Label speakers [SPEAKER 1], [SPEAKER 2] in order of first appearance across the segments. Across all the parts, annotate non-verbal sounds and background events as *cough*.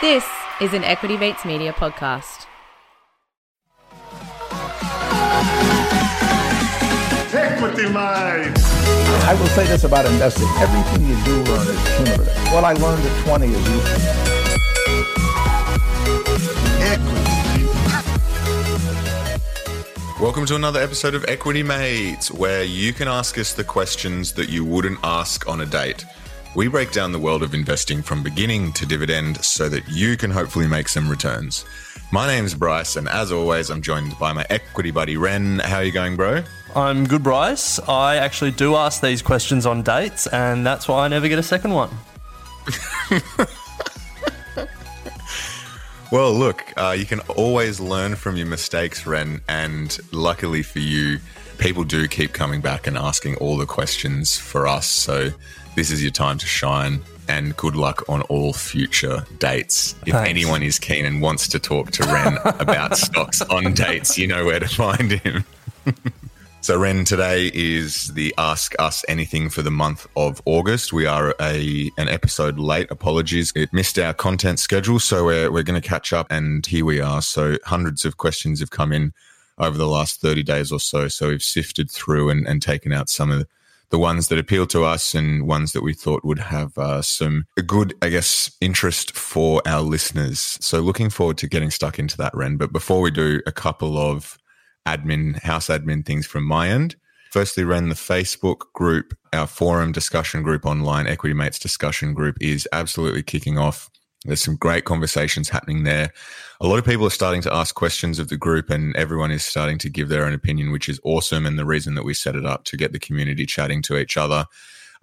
[SPEAKER 1] This is an Equity Mates Media podcast.
[SPEAKER 2] Equity Mate.
[SPEAKER 3] I will say this about investing. Everything you do learn is cumulative. What I learned at 20 is useful.
[SPEAKER 4] Welcome to another episode of Equity Mates, where you can ask us the questions that you wouldn't ask on a date. We break down the world of investing from beginning to dividend so that you can hopefully make some returns. My name's Bryce, and as always, I'm joined by my equity buddy Ren. How are you going, bro?
[SPEAKER 5] I'm good, Bryce. I actually do ask these questions on dates, and that's why I never get a second one. *laughs*
[SPEAKER 4] Well, look, uh, you can always learn from your mistakes, Ren, and luckily for you, people do keep coming back and asking all the questions for us. So this is your time to shine. And good luck on all future dates. If
[SPEAKER 5] Thanks.
[SPEAKER 4] anyone is keen and wants to talk to Ren *laughs* about stocks on dates, you know where to find him. *laughs* So, Ren, today is the Ask Us Anything for the month of August. We are a an episode late. Apologies. It missed our content schedule, so we're, we're going to catch up, and here we are. So, hundreds of questions have come in over the last 30 days or so. So, we've sifted through and, and taken out some of the ones that appeal to us and ones that we thought would have uh, some good, I guess, interest for our listeners. So, looking forward to getting stuck into that, Ren. But before we do, a couple of admin, house admin things from my end. Firstly, Ren, the Facebook group, our forum discussion group online, Equity Mates discussion group is absolutely kicking off. There's some great conversations happening there. A lot of people are starting to ask questions of the group, and everyone is starting to give their own opinion, which is awesome. And the reason that we set it up to get the community chatting to each other.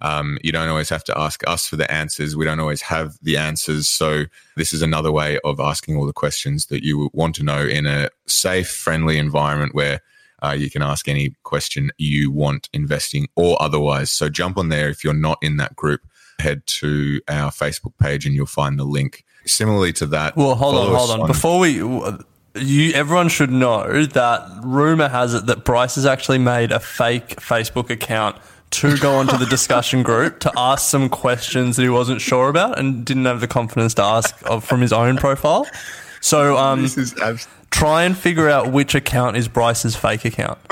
[SPEAKER 4] Um, you don't always have to ask us for the answers. We don't always have the answers. So, this is another way of asking all the questions that you want to know in a safe, friendly environment where uh, you can ask any question you want investing or otherwise. So, jump on there if you're not in that group. Head to our Facebook page and you'll find the link. Similarly to that,
[SPEAKER 5] Well, hold on, hold on. Before we, you, everyone should know that rumor has it that Bryce has actually made a fake Facebook account to go onto the discussion group to ask some questions that he wasn't sure about and didn't have the confidence to ask of, from his own profile. So, um,
[SPEAKER 4] abs-
[SPEAKER 5] try and figure out which account is Bryce's fake account. *laughs*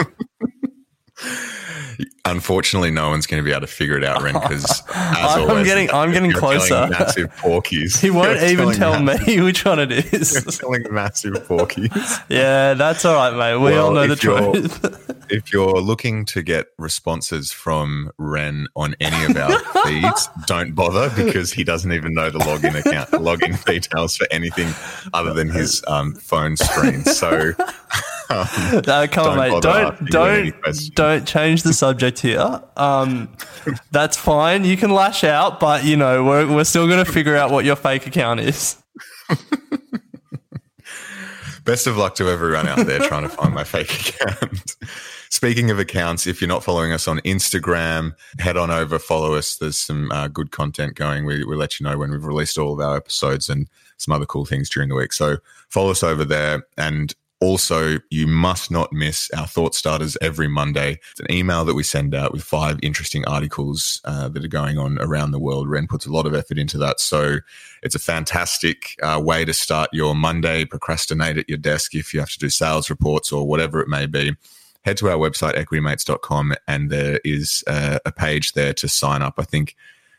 [SPEAKER 4] Unfortunately, no one's going to be able to figure it out, Ren, because *laughs*
[SPEAKER 5] I'm
[SPEAKER 4] always,
[SPEAKER 5] getting- I'm getting closer.
[SPEAKER 4] Massive porkies. *laughs*
[SPEAKER 5] He won't
[SPEAKER 4] You're
[SPEAKER 5] even tell me which one it *laughs* is.
[SPEAKER 4] You're telling massive porkies.
[SPEAKER 5] Yeah, that's all right, mate. We all know the truth.
[SPEAKER 4] if you're looking to get responses from Ren on any of our feeds, don't bother because he doesn't even know the login account, login details for anything other than his um, phone screen. So,
[SPEAKER 5] No, come on,
[SPEAKER 4] Don't
[SPEAKER 5] mate. Don't
[SPEAKER 4] asking me any
[SPEAKER 5] don't don't change the subject here. Um, that's fine. You can lash out, but you know we're we're still going to figure out what your fake account is. *laughs*
[SPEAKER 4] Best of luck to everyone out there trying to find my fake account. Speaking of accounts, if you're not following us on Instagram, head on over, follow us. There's some uh, good content going. We, let you know when we've released all of our episodes and some other cool things during the week. So follow us over there. And also, you must not miss our thought starters every Monday. It's an email that we send out with five interesting articles uh, that are going on around the world. Ren puts a lot of effort into that. So it's a fantastic uh, way to start your Monday, procrastinate at your desk if you have to do sales reports or whatever it may be. Head to our website, equitymates.com, and there is uh, a page there to sign up. I think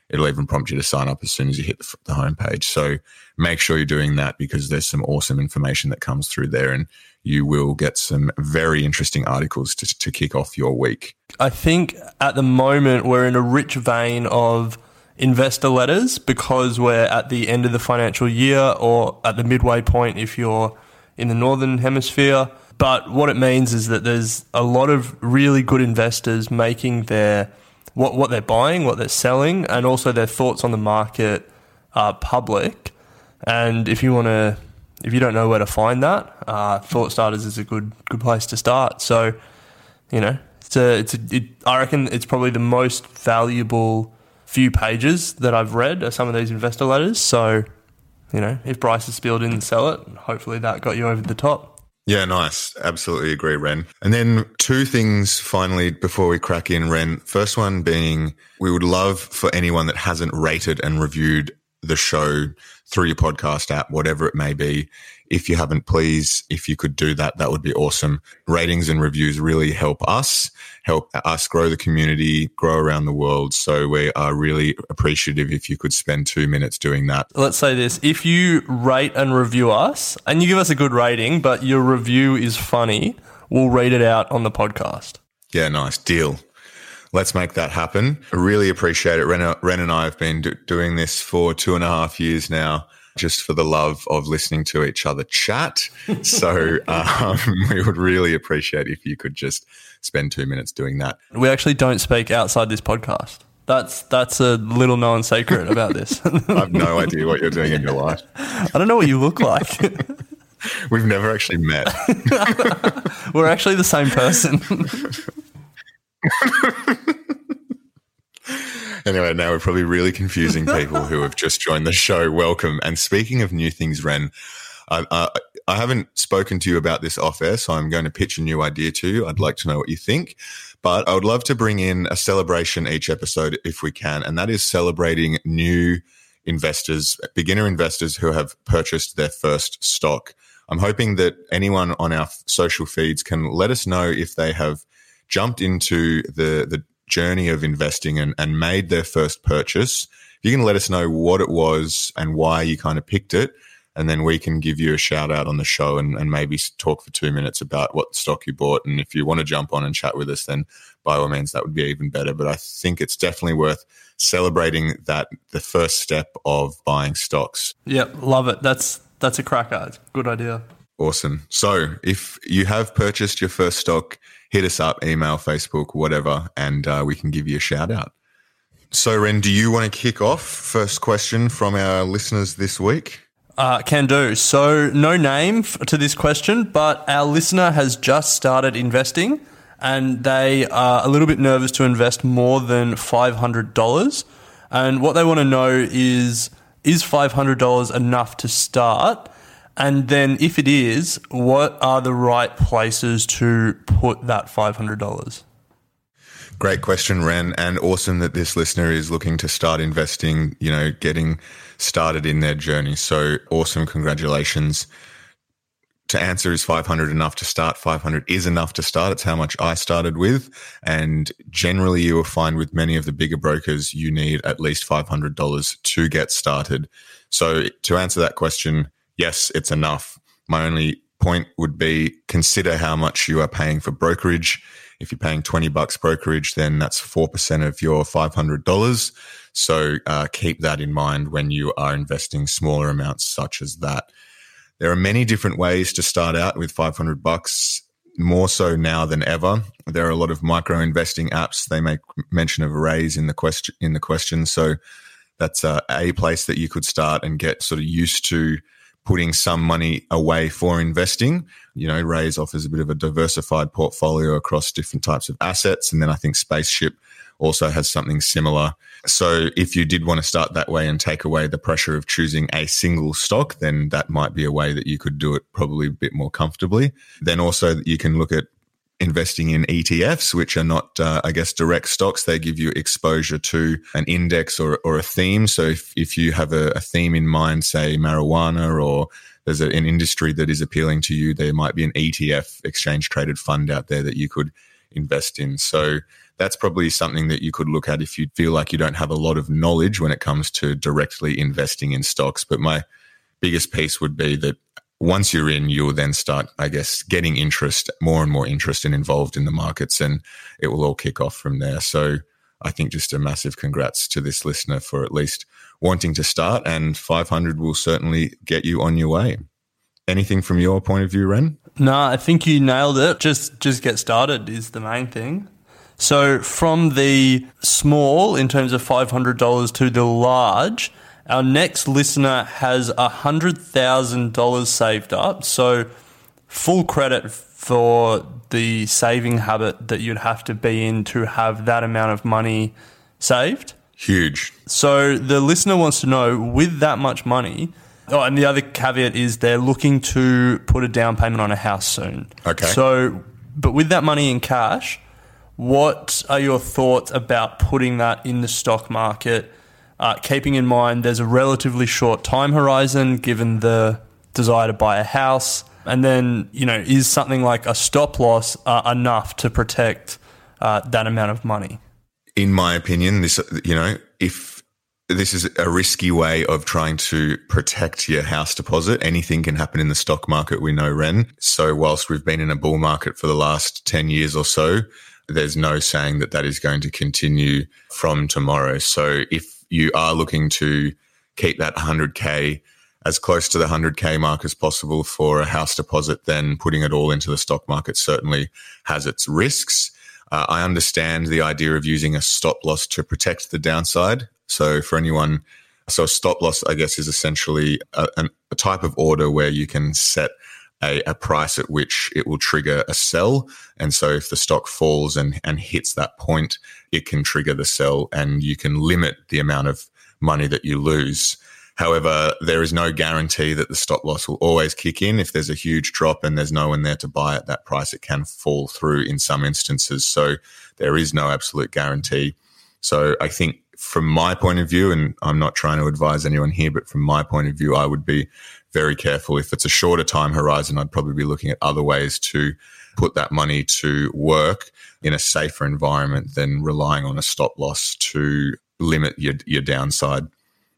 [SPEAKER 4] it'll even prompt you to sign up as soon as you hit the, the homepage. So make sure you're doing that because there's some awesome information that comes through there, and you will get some very interesting articles to, to kick off your week.
[SPEAKER 5] I think at the moment we're in a rich vein of investor letters because we're at the end of the financial year or at the midway point if you're in the northern hemisphere. But what it means is that there's a lot of really good investors making their what what they're buying, what they're selling, and also their thoughts on the market uh, public. And if you want to, if you don't know where to find that, uh, Thought Starters is a good good place to start. So you know, it's a, it's a, it, I reckon it's probably the most valuable few pages that I've read are some of these investor letters. So, you know, if Bryce in and sell it, hopefully that got you over the top.
[SPEAKER 4] Yeah, nice. Absolutely agree, Ren. And then two things finally before we crack in, Ren. First one being we would love for anyone that hasn't rated and reviewed the show through your podcast app, whatever it may be. If you haven't, please, if you could do that, that would be awesome. Ratings and reviews really help us, help us grow the community, grow around the world. So we are really appreciative if you could spend two minutes doing that.
[SPEAKER 5] Let's say this if you rate and review us and you give us a good rating, but your review is funny, we'll read it out on the podcast.
[SPEAKER 4] Yeah, nice deal. Let's make that happen. I really appreciate it. Ren, Ren and I have been do- doing this for two and a half years now, just for the love of listening to each other chat. *laughs* So um, *laughs* we would really appreciate if you could just spend two minutes doing that.
[SPEAKER 5] We actually don't speak outside this podcast. That's that's a little known secret about this. *laughs*
[SPEAKER 4] I have no idea what you're doing in your life.
[SPEAKER 5] I don't know what you look like.
[SPEAKER 4] We've never actually met.
[SPEAKER 5] We're actually the same person. *laughs*
[SPEAKER 4] Anyway, now we're probably really confusing people who have just joined the show. Welcome. And speaking of new things, Ren, I, I, I haven't spoken to you about this off air, so I'm going to pitch a new idea to you. I'd like to know what you think. But I would love to bring in a celebration each episode if we can, and that is celebrating new investors, beginner investors who have purchased their first stock. I'm hoping that anyone on our social feeds can let us know if they have jumped into the the journey of investing and, and made their first purchase. If you can let us know what it was and why you kind of picked it, and then we can give you a shout out on the show and, and maybe talk for two minutes about what stock you bought. And if you want to jump on and chat with us, then by all means, that would be even better. But I think it's definitely worth celebrating that the first step of buying stocks.
[SPEAKER 5] Yep, love it. That's that's a cracker. Good idea.
[SPEAKER 4] Awesome. So if you have purchased your first stock, hit us up, email, Facebook, whatever, and uh, we can give you a shout out. So, Ren, do you want to kick off? First question from our listeners this week.
[SPEAKER 5] Uh, can do. So, no name to this question, but our listener has just started investing and they are a little bit nervous to invest more than $500. And what they want to know is is $500 enough to start? And then, if it is, what are the right places to put that $500?
[SPEAKER 4] Great question, Ren, and awesome that this listener is looking to start investing, you know, getting started in their journey. So awesome. Congratulations. To answer is 500 enough to start? 500 is enough to start. It's how much I started with. And generally you will find with many of the bigger brokers, you need at least $500 to get started. So to answer that question, yes, it's enough. My only point would be consider how much you are paying for brokerage. If you're paying 20 bucks brokerage, then that's 4% of your $500. So uh, keep that in mind when you are investing smaller amounts such as that. There are many different ways to start out with 500 bucks, more so now than ever. There are a lot of micro investing apps. They make mention of Raise in the question in the question. So that's uh, a place that you could start and get sort of used to putting some money away for investing. You know, Raise offers a bit of a diversified portfolio across different types of assets. And then I think Spaceship also has something similar. So if you did want to start that way and take away the pressure of choosing a single stock, then that might be a way that you could do it probably a bit more comfortably. Then also you can look at investing in ETFs, which are not, uh, I guess, direct stocks. They give you exposure to an index or, or a theme. So if, if you have a, a theme in mind, say marijuana or there's a, an industry that is appealing to you, there might be an ETF exchange traded fund out there that you could invest in. So that's probably something that you could look at if you feel like you don't have a lot of knowledge when it comes to directly investing in stocks. But my biggest piece would be that once you're in, you'll then start, I guess, getting interest, more and more interest and involved in the markets, and it will all kick off from there. So I think just a massive congrats to this listener for at least wanting to start, and 500 will certainly get you on your way. Anything from your point of view, Ren?
[SPEAKER 5] No, I think you nailed it. Just just get started is the main thing. So from the small in terms of $500 to the large, our next listener has $100,000 saved up. So full credit for the saving habit that you'd have to be in to have that amount of money saved.
[SPEAKER 4] Huge.
[SPEAKER 5] So the listener wants to know with that much money, oh, and the other caveat is they're looking to put a down payment on a house soon.
[SPEAKER 4] Okay.
[SPEAKER 5] So, but with that money in cash, what are your thoughts about putting that in the stock market? Uh, keeping in mind there's a relatively short time horizon given the desire to buy a house. And then, you know, is something like a stop loss uh, enough to protect uh, that amount of money?
[SPEAKER 4] In my opinion, this, you know, if this is a risky way of trying to protect your house deposit. Anything can happen in the stock market. We know, Ren. So whilst we've been in a bull market for the last 10 years or so, there's no saying that that is going to continue from tomorrow. So if you are looking to keep that 100K as close to the 100K mark as possible for a house deposit, then putting it all into the stock market certainly has its risks. Uh, I understand the idea of using a stop loss to protect the downside. So for anyone, so a stop loss, I guess, is essentially a, a type of order where you can set a, a, price at which it will trigger a sell. And so if the stock falls and, and hits that point, it can trigger the sell and you can limit the amount of money that you lose. However, there is no guarantee that the stop loss will always kick in. If there's a huge drop and there's no one there to buy at that price, it can fall through in some instances. So there is no absolute guarantee. So I think from my point of view, and I'm not trying to advise anyone here, but from my point of view, I would be very careful. If it's a shorter time horizon, I'd probably be looking at other ways to put that money to work in a safer environment than relying on a stop loss to limit your, your downside.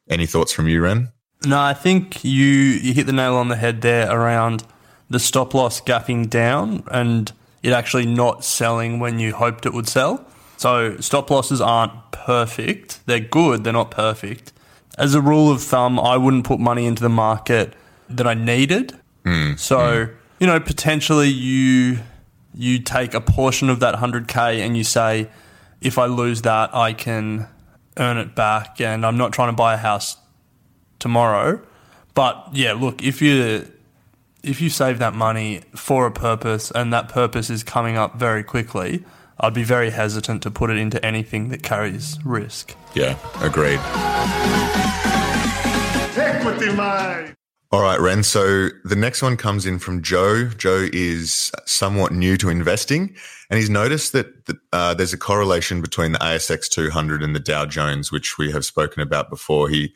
[SPEAKER 4] Any thoughts from you, Ren?
[SPEAKER 5] No, I think you, you hit the nail on the head there around the stop loss gapping down and it actually not selling when you hoped it would sell. So stop losses aren't perfect. They're good, they're not perfect. As a rule of thumb, I wouldn't put money into the market that I needed.
[SPEAKER 4] Mm,
[SPEAKER 5] so, mm. you know, potentially you you take a portion of that 100k and you say if I lose that, I can earn it back and I'm not trying to buy a house tomorrow. But yeah, look, if you if you save that money for a purpose and that purpose is coming up very quickly, I'd be very hesitant to put it into anything that carries risk.
[SPEAKER 4] Yeah, agreed. All right, Ren. So the next one comes in from Joe. Joe is somewhat new to investing, and he's noticed that the, uh, there's a correlation between the ASX 200 and the Dow Jones, which we have spoken about before. He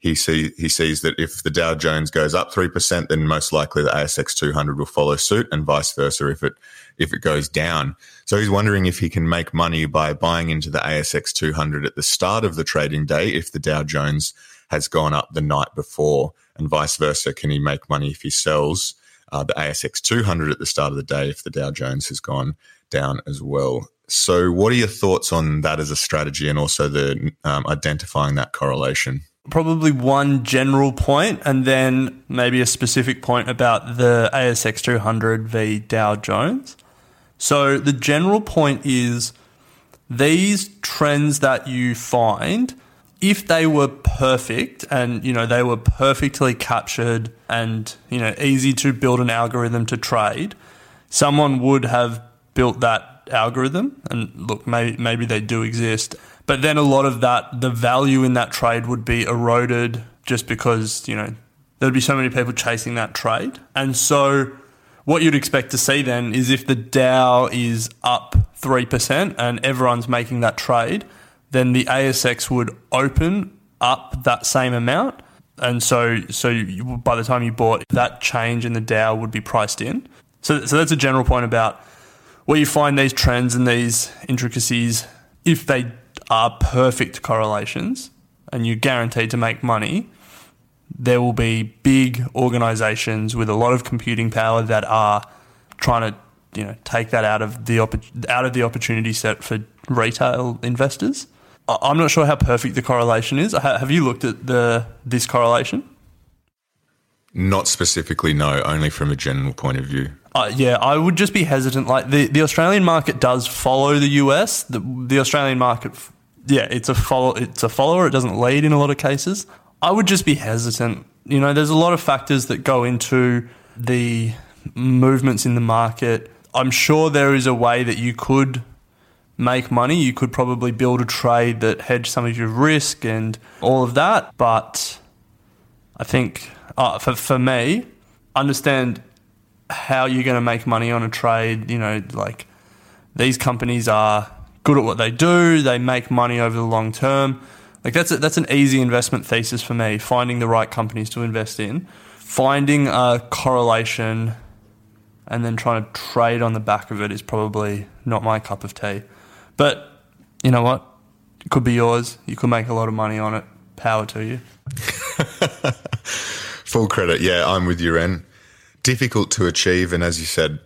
[SPEAKER 4] he see he sees that if the Dow Jones goes up three percent, then most likely the ASX 200 will follow suit, and vice versa if it if it goes down. So he's wondering if he can make money by buying into the ASX 200 at the start of the trading day if the Dow Jones has gone up the night before, and vice versa. Can he make money if he sells uh, the ASX 200 at the start of the day if the Dow Jones has gone down as well? So, what are your thoughts on that as a strategy, and also the um, identifying that correlation?
[SPEAKER 5] probably one general point and then maybe a specific point about the ASX 200 v Dow Jones. So the general point is these trends that you find if they were perfect and you know they were perfectly captured and you know easy to build an algorithm to trade someone would have built that algorithm and look maybe maybe they do exist but then a lot of that, the value in that trade would be eroded just because, you know, there'd be so many people chasing that trade. And so what you'd expect to see then is if the Dow is up 3% and everyone's making that trade, then the ASX would open up that same amount. And so, so you, by the time you bought, that change in the Dow would be priced in. So, so that's a general point about where you find these trends and these intricacies. If they are perfect correlations and you're guaranteed to make money, there will be big organizations with a lot of computing power that are trying to you know take that out of the out of the opportunity set for retail investors. I'm not sure how perfect the correlation is. Have you looked at the this correlation?
[SPEAKER 4] Not specifically, no. Only from a general point of view.
[SPEAKER 5] Uh, yeah, I would just be hesitant. Like the, the Australian market does follow the US. The, the Australian market yeah, it's a follow. It's a follower. It doesn't lead in a lot of cases. I would just be hesitant. You know, there's a lot of factors that go into the movements in the market. I'm sure there is a way that you could make money. You could probably build a trade that hedge some of your risk and all of that. But I think uh, for for me, understand how you're going to make money on a trade. You know, like these companies are good at what they do, they make money over the long term. Like that's a, that's an easy investment thesis for me. Finding the right companies to invest in, finding a correlation, and then trying to trade on the back of it is probably not my cup of tea. But you know what? It could be yours. You could make a lot of money on it. Power to you. *laughs*
[SPEAKER 4] Full credit. Yeah, I'm with you, Ren. Difficult to achieve, and as you said,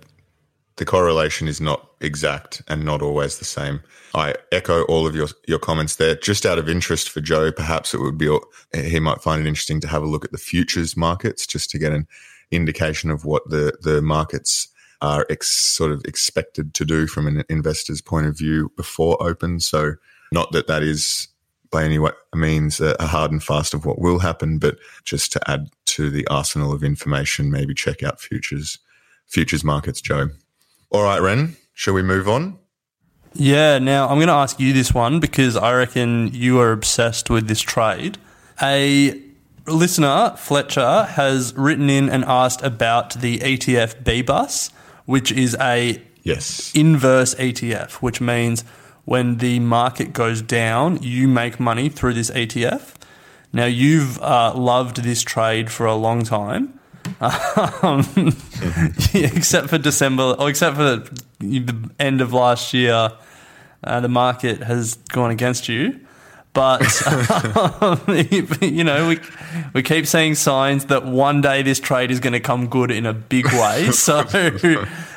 [SPEAKER 4] the correlation is not exact and not always the same. I echo all of your your comments there. Just out of interest for Joe, perhaps it would be he might find it interesting to have a look at the futures markets just to get an indication of what the the markets are ex, sort of expected to do from an investor's point of view before open. So, not that that is by any means a hard and fast of what will happen, but just to add to the arsenal of information, maybe check out futures futures markets, Joe. All right, Ren, shall we move on?
[SPEAKER 5] Yeah, now I'm going to ask you this one because I reckon you are obsessed with this trade. A listener, Fletcher, has written in and asked about the ETF BBUS, which is a
[SPEAKER 4] yes
[SPEAKER 5] inverse ETF, which means when the market goes down, you make money through this ETF. Now, you've uh, loved this trade for a long time. *laughs* Um, *laughs* except for December, or except for the end of last year, uh, the market has gone against you. But um, *laughs* you know, we we keep seeing signs that one day this trade is going to come good in a big way. *laughs* So,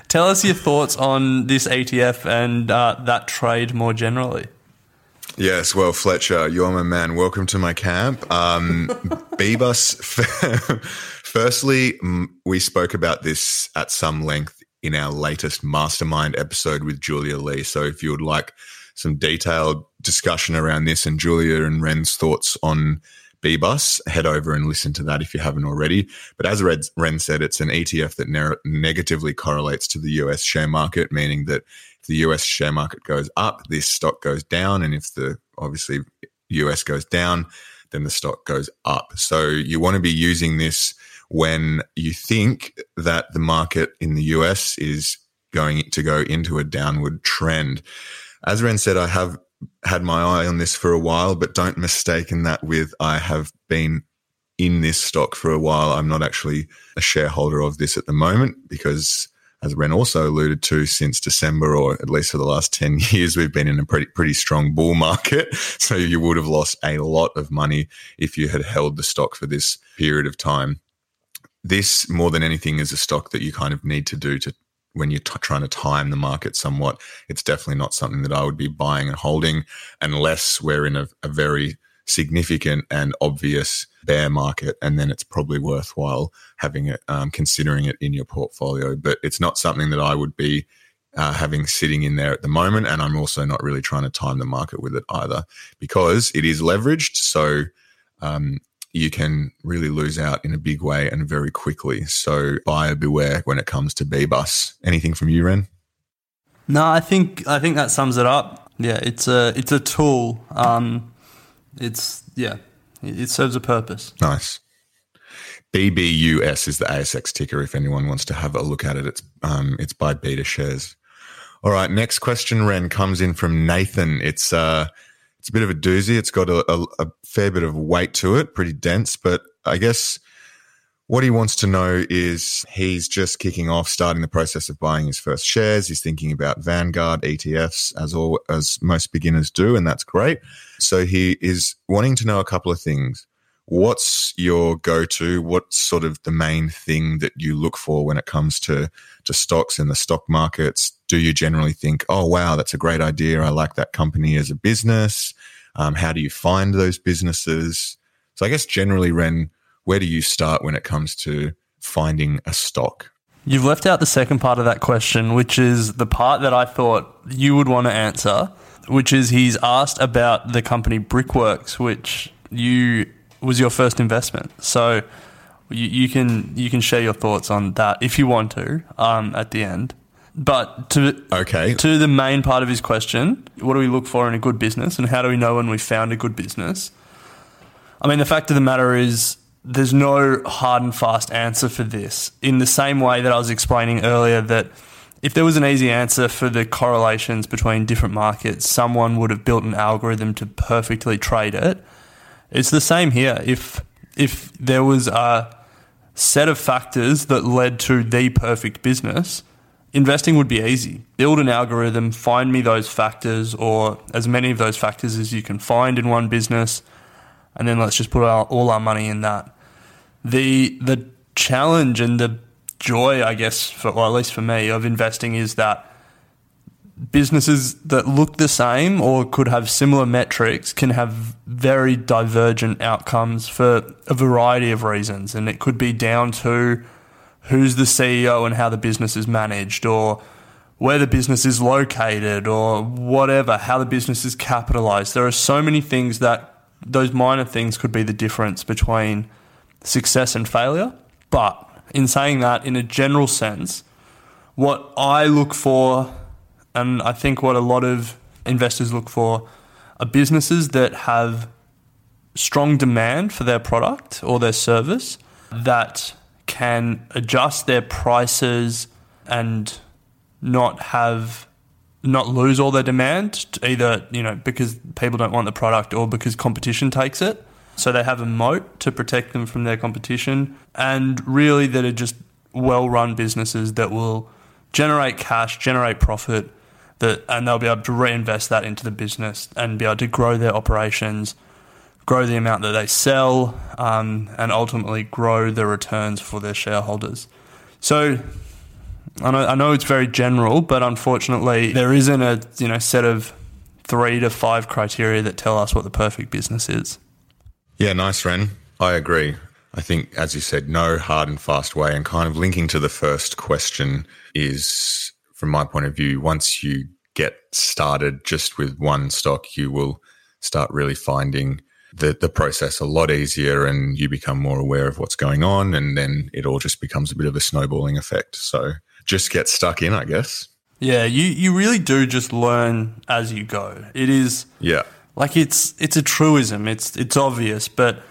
[SPEAKER 5] tell us your thoughts on this ETF and uh, that trade more generally.
[SPEAKER 4] Yes, well, Fletcher, you're my man. Welcome to my camp. Um, BBUS, *laughs* firstly, we spoke about this at some length in our latest mastermind episode with Julia Lee. So if you would like some detailed discussion around this and Julia and Ren's thoughts on BBUS, head over and listen to that if you haven't already. But as Ren said, it's an ETF that ne- negatively correlates to the US share market, meaning that if the US share market goes up, this stock goes down. And if the obviously US goes down, then the stock goes up. So you want to be using this when you think that the market in the US is going to go into a downward trend. As Ren said, I have had my eye on this for a while, but don't mistaken that with I have been in this stock for a while. I'm not actually a shareholder of this at the moment because as Ren also alluded to, since December, or at least for the last *laughs* 10 years, we've been in a pretty, pretty strong bull market. *laughs* So you would have lost a lot of money if you had held the stock for this period of time. This, more than anything, is a stock that you kind of need to do to when you're t- trying to time the market somewhat. It's definitely not something that I would be buying and holding unless we're in a, a very significant and obvious bear market, and then it's probably worthwhile having it, um, considering it in your portfolio. But it's not something that I would be uh, having sitting in there at the moment, and I'm also not really trying to time the market with it either because it is leveraged. So um, you can really lose out in a big way and very quickly. So buyer beware when it comes to BBUS. Anything from you, Ren?
[SPEAKER 5] No, I think I think that sums it up. Yeah, it's a it's a tool. Um, it's yeah, it serves a purpose.
[SPEAKER 4] Nice. BBUS is the ASX ticker. If anyone wants to have a look at it, it's um, it's by BetaShares. All right, next question, Ren, comes in from Nathan. It's uh, it's a bit of a doozy. It's got a, a, a fair bit of weight to it, pretty dense. But I guess what he wants to know is he's just kicking off, starting the process of buying his first shares. He's thinking about Vanguard ETFs, as all as most beginners do, and that's great. So he is wanting to know a couple of things. What's your go-to? What's sort of the main thing that you look for when it comes to to stocks in the stock markets? Do you generally think, "Oh, wow, that's a great idea. I like that company as a business"? Um, how do you find those businesses? So I guess generally, Ren where do you start when it comes to finding a stock?
[SPEAKER 5] You've left out the second part of that question, which is the part that I thought you would want to answer, which is he's asked about the company Brickworks, which you was your first investment. So you, you can you can share your thoughts on that if you want to um, at the end. But to
[SPEAKER 4] okay
[SPEAKER 5] to the main part of his question, what do we look for in a good business, and how do we know when we found a good business? I mean, the fact of the matter is, there's no hard and fast answer for this. In the same way that I was explaining earlier that if there was an easy answer for the correlations between different markets, someone would have built an algorithm to perfectly trade it. It's the same here. If if there was a set of factors that led to the perfect business, investing would be easy. Build an algorithm, find me those factors or as many of those factors as you can find in one business, and then let's just put our, all our money in that. The the challenge and the joy, I guess, for, or at least for me, of investing is that businesses that look the same or could have similar metrics can have very divergent outcomes for a variety of reasons. And it could be down to who's the CEO and how the business is managed, or where the business is located, or whatever, how the business is capitalized. There are so many things that those minor things could be the difference between success and failure. But in saying that, in a general sense, what I look for, and I think what a lot of investors look for, are businesses that have strong demand for their product or their service that can adjust their prices and not have not lose all their demand either you know because people don't want the product or because competition takes it. So they have a moat to protect them from their competition, and really that are just well run businesses that will generate cash, generate profit, that and they'll be able to reinvest that into the business and be able to grow their operations, grow the amount that they sell, um, and ultimately grow the returns for their shareholders. So I know, I know it's very general, but unfortunately there isn't a you know set of three to five criteria that tell us what the perfect business is.
[SPEAKER 4] Yeah, nice, Ren. I agree. I think, as you said, no hard and fast way. And kind of linking to the first question is, from my point of view, once you get started just with one stock, you will start really finding the, the process a lot easier and you become more aware of what's going on. And then it all just becomes a bit of a snowballing effect. So just get stuck in, I guess.
[SPEAKER 5] Yeah, you, you really do just learn as you go. It is.
[SPEAKER 4] Yeah
[SPEAKER 5] like it's it's a truism. It's it's obvious, but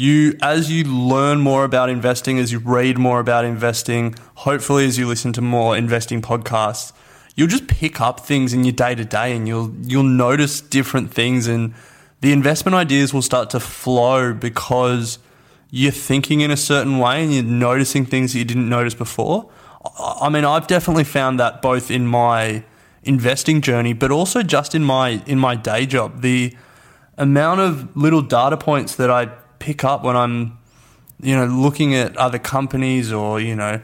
[SPEAKER 5] you as you learn more about investing, as you read more about investing, hopefully as you listen to more investing podcasts, you'll just pick up things in your day to day, and you'll you'll notice different things, and the investment ideas will start to flow because you're thinking in a certain way and you're noticing things that you didn't notice before. I mean, I've definitely found that both in my investing journey, but also just in my in my day job. The amount of little data points that I pick up when I'm, you know, looking at other companies or you know,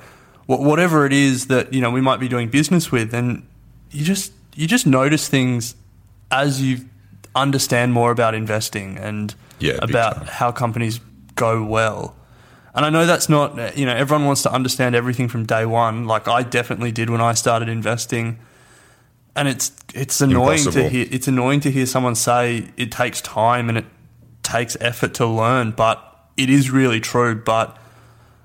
[SPEAKER 5] whatever it is that you know we might be doing business with, and you just you just notice things as you understand more about investing and
[SPEAKER 4] yeah,
[SPEAKER 5] about how companies go well. And I know that's not, you know, everyone wants to understand everything from day one. Like I definitely did when I started investing and it's it's annoying Impossible. to hear. It's annoying to hear someone say it takes time and it takes effort to learn, but it is really true. But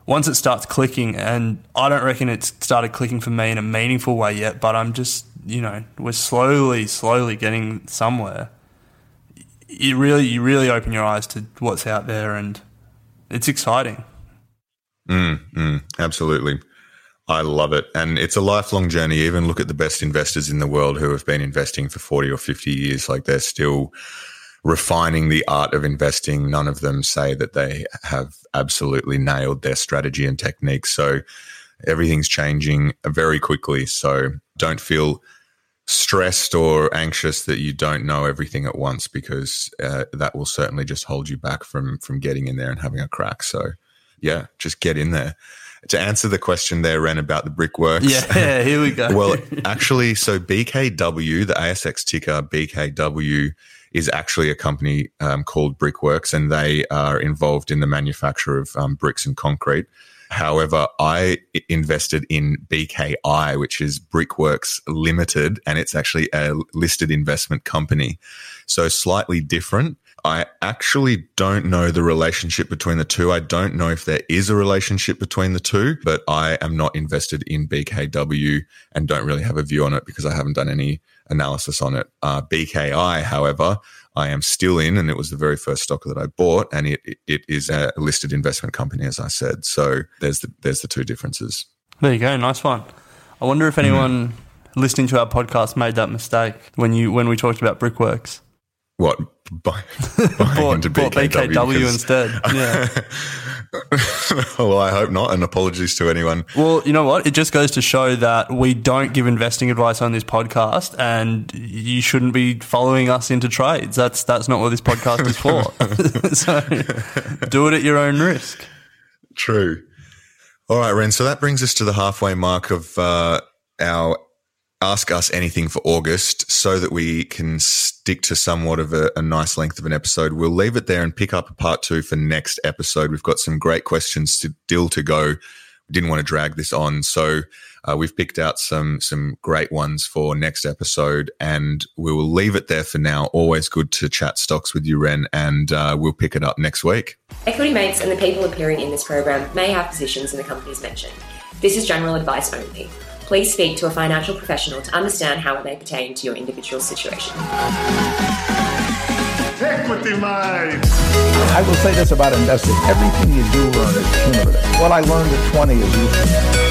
[SPEAKER 5] once it starts clicking, and I don't reckon it's started clicking for me in a meaningful way yet, but I'm just you know we're slowly, slowly getting somewhere. You really, you really open your eyes to what's out there, and it's exciting.
[SPEAKER 4] Mm, mm, absolutely. I love it. And it's a lifelong journey. Even look at the best investors in the world who have been investing for 40 or 50 years. Like they're still refining the art of investing. None of them say that they have absolutely nailed their strategy and technique. So everything's changing very quickly. So don't feel stressed or anxious that you don't know everything at once because uh, that will certainly just hold you back from from getting in there and having a crack. So yeah, just get in there to answer the question there, Ren, about the brickworks.
[SPEAKER 5] Yeah, *laughs* here we go.
[SPEAKER 4] well, actually, so BKW, the ASX ticker BKW, is actually a company um, called Brickworks, and they are involved in the manufacture of um, bricks and concrete. However, I invested in BKI, which is Brickworks Limited, and it's actually a listed investment company. So slightly different. I actually don't know the relationship between the two. I don't know if there is a relationship between the two, but I am not invested in BKW and don't really have a view on it because I haven't done any analysis on it. Uh, BKI, however, I am still in, and it was the very first stock that I bought, and it it is a listed investment company, as I said. So there's the there's the two differences.
[SPEAKER 5] There you go, nice one. I wonder if anyone listening to our podcast made that mistake when you when we talked about brickworks.
[SPEAKER 4] What? Buy, *laughs* buying into
[SPEAKER 5] bought BKW instead. Yeah. *laughs*
[SPEAKER 4] well, I hope not, and apologies to anyone.
[SPEAKER 5] Well, you know what? It just goes to show that we don't give investing advice on this podcast, and you shouldn't be following us into trades. That's that's not what this podcast is for. *laughs* so do it at your own risk.
[SPEAKER 4] True. All right, Ren. So that brings us to the halfway mark of uh, our Ask Us Anything for August so that we can stick to somewhat of a, a nice length of an episode. We'll leave it there and pick up a part two for next episode. We've got some great questions still to go. We didn't want to drag this on. So uh, we've picked out some, some great ones for next episode and we will leave it there for now. Always good to chat stocks with you, Ren, and uh, we'll pick it up next week.
[SPEAKER 6] Equity Mates and the people appearing in this program may have positions in the companies mentioned. This is general advice only. Please speak to a financial professional to understand how it may pertain to your individual situation.
[SPEAKER 2] Equity Mind.
[SPEAKER 3] I will say this about investing. Everything you do learn is cumulative. What I learned at 20 is useful.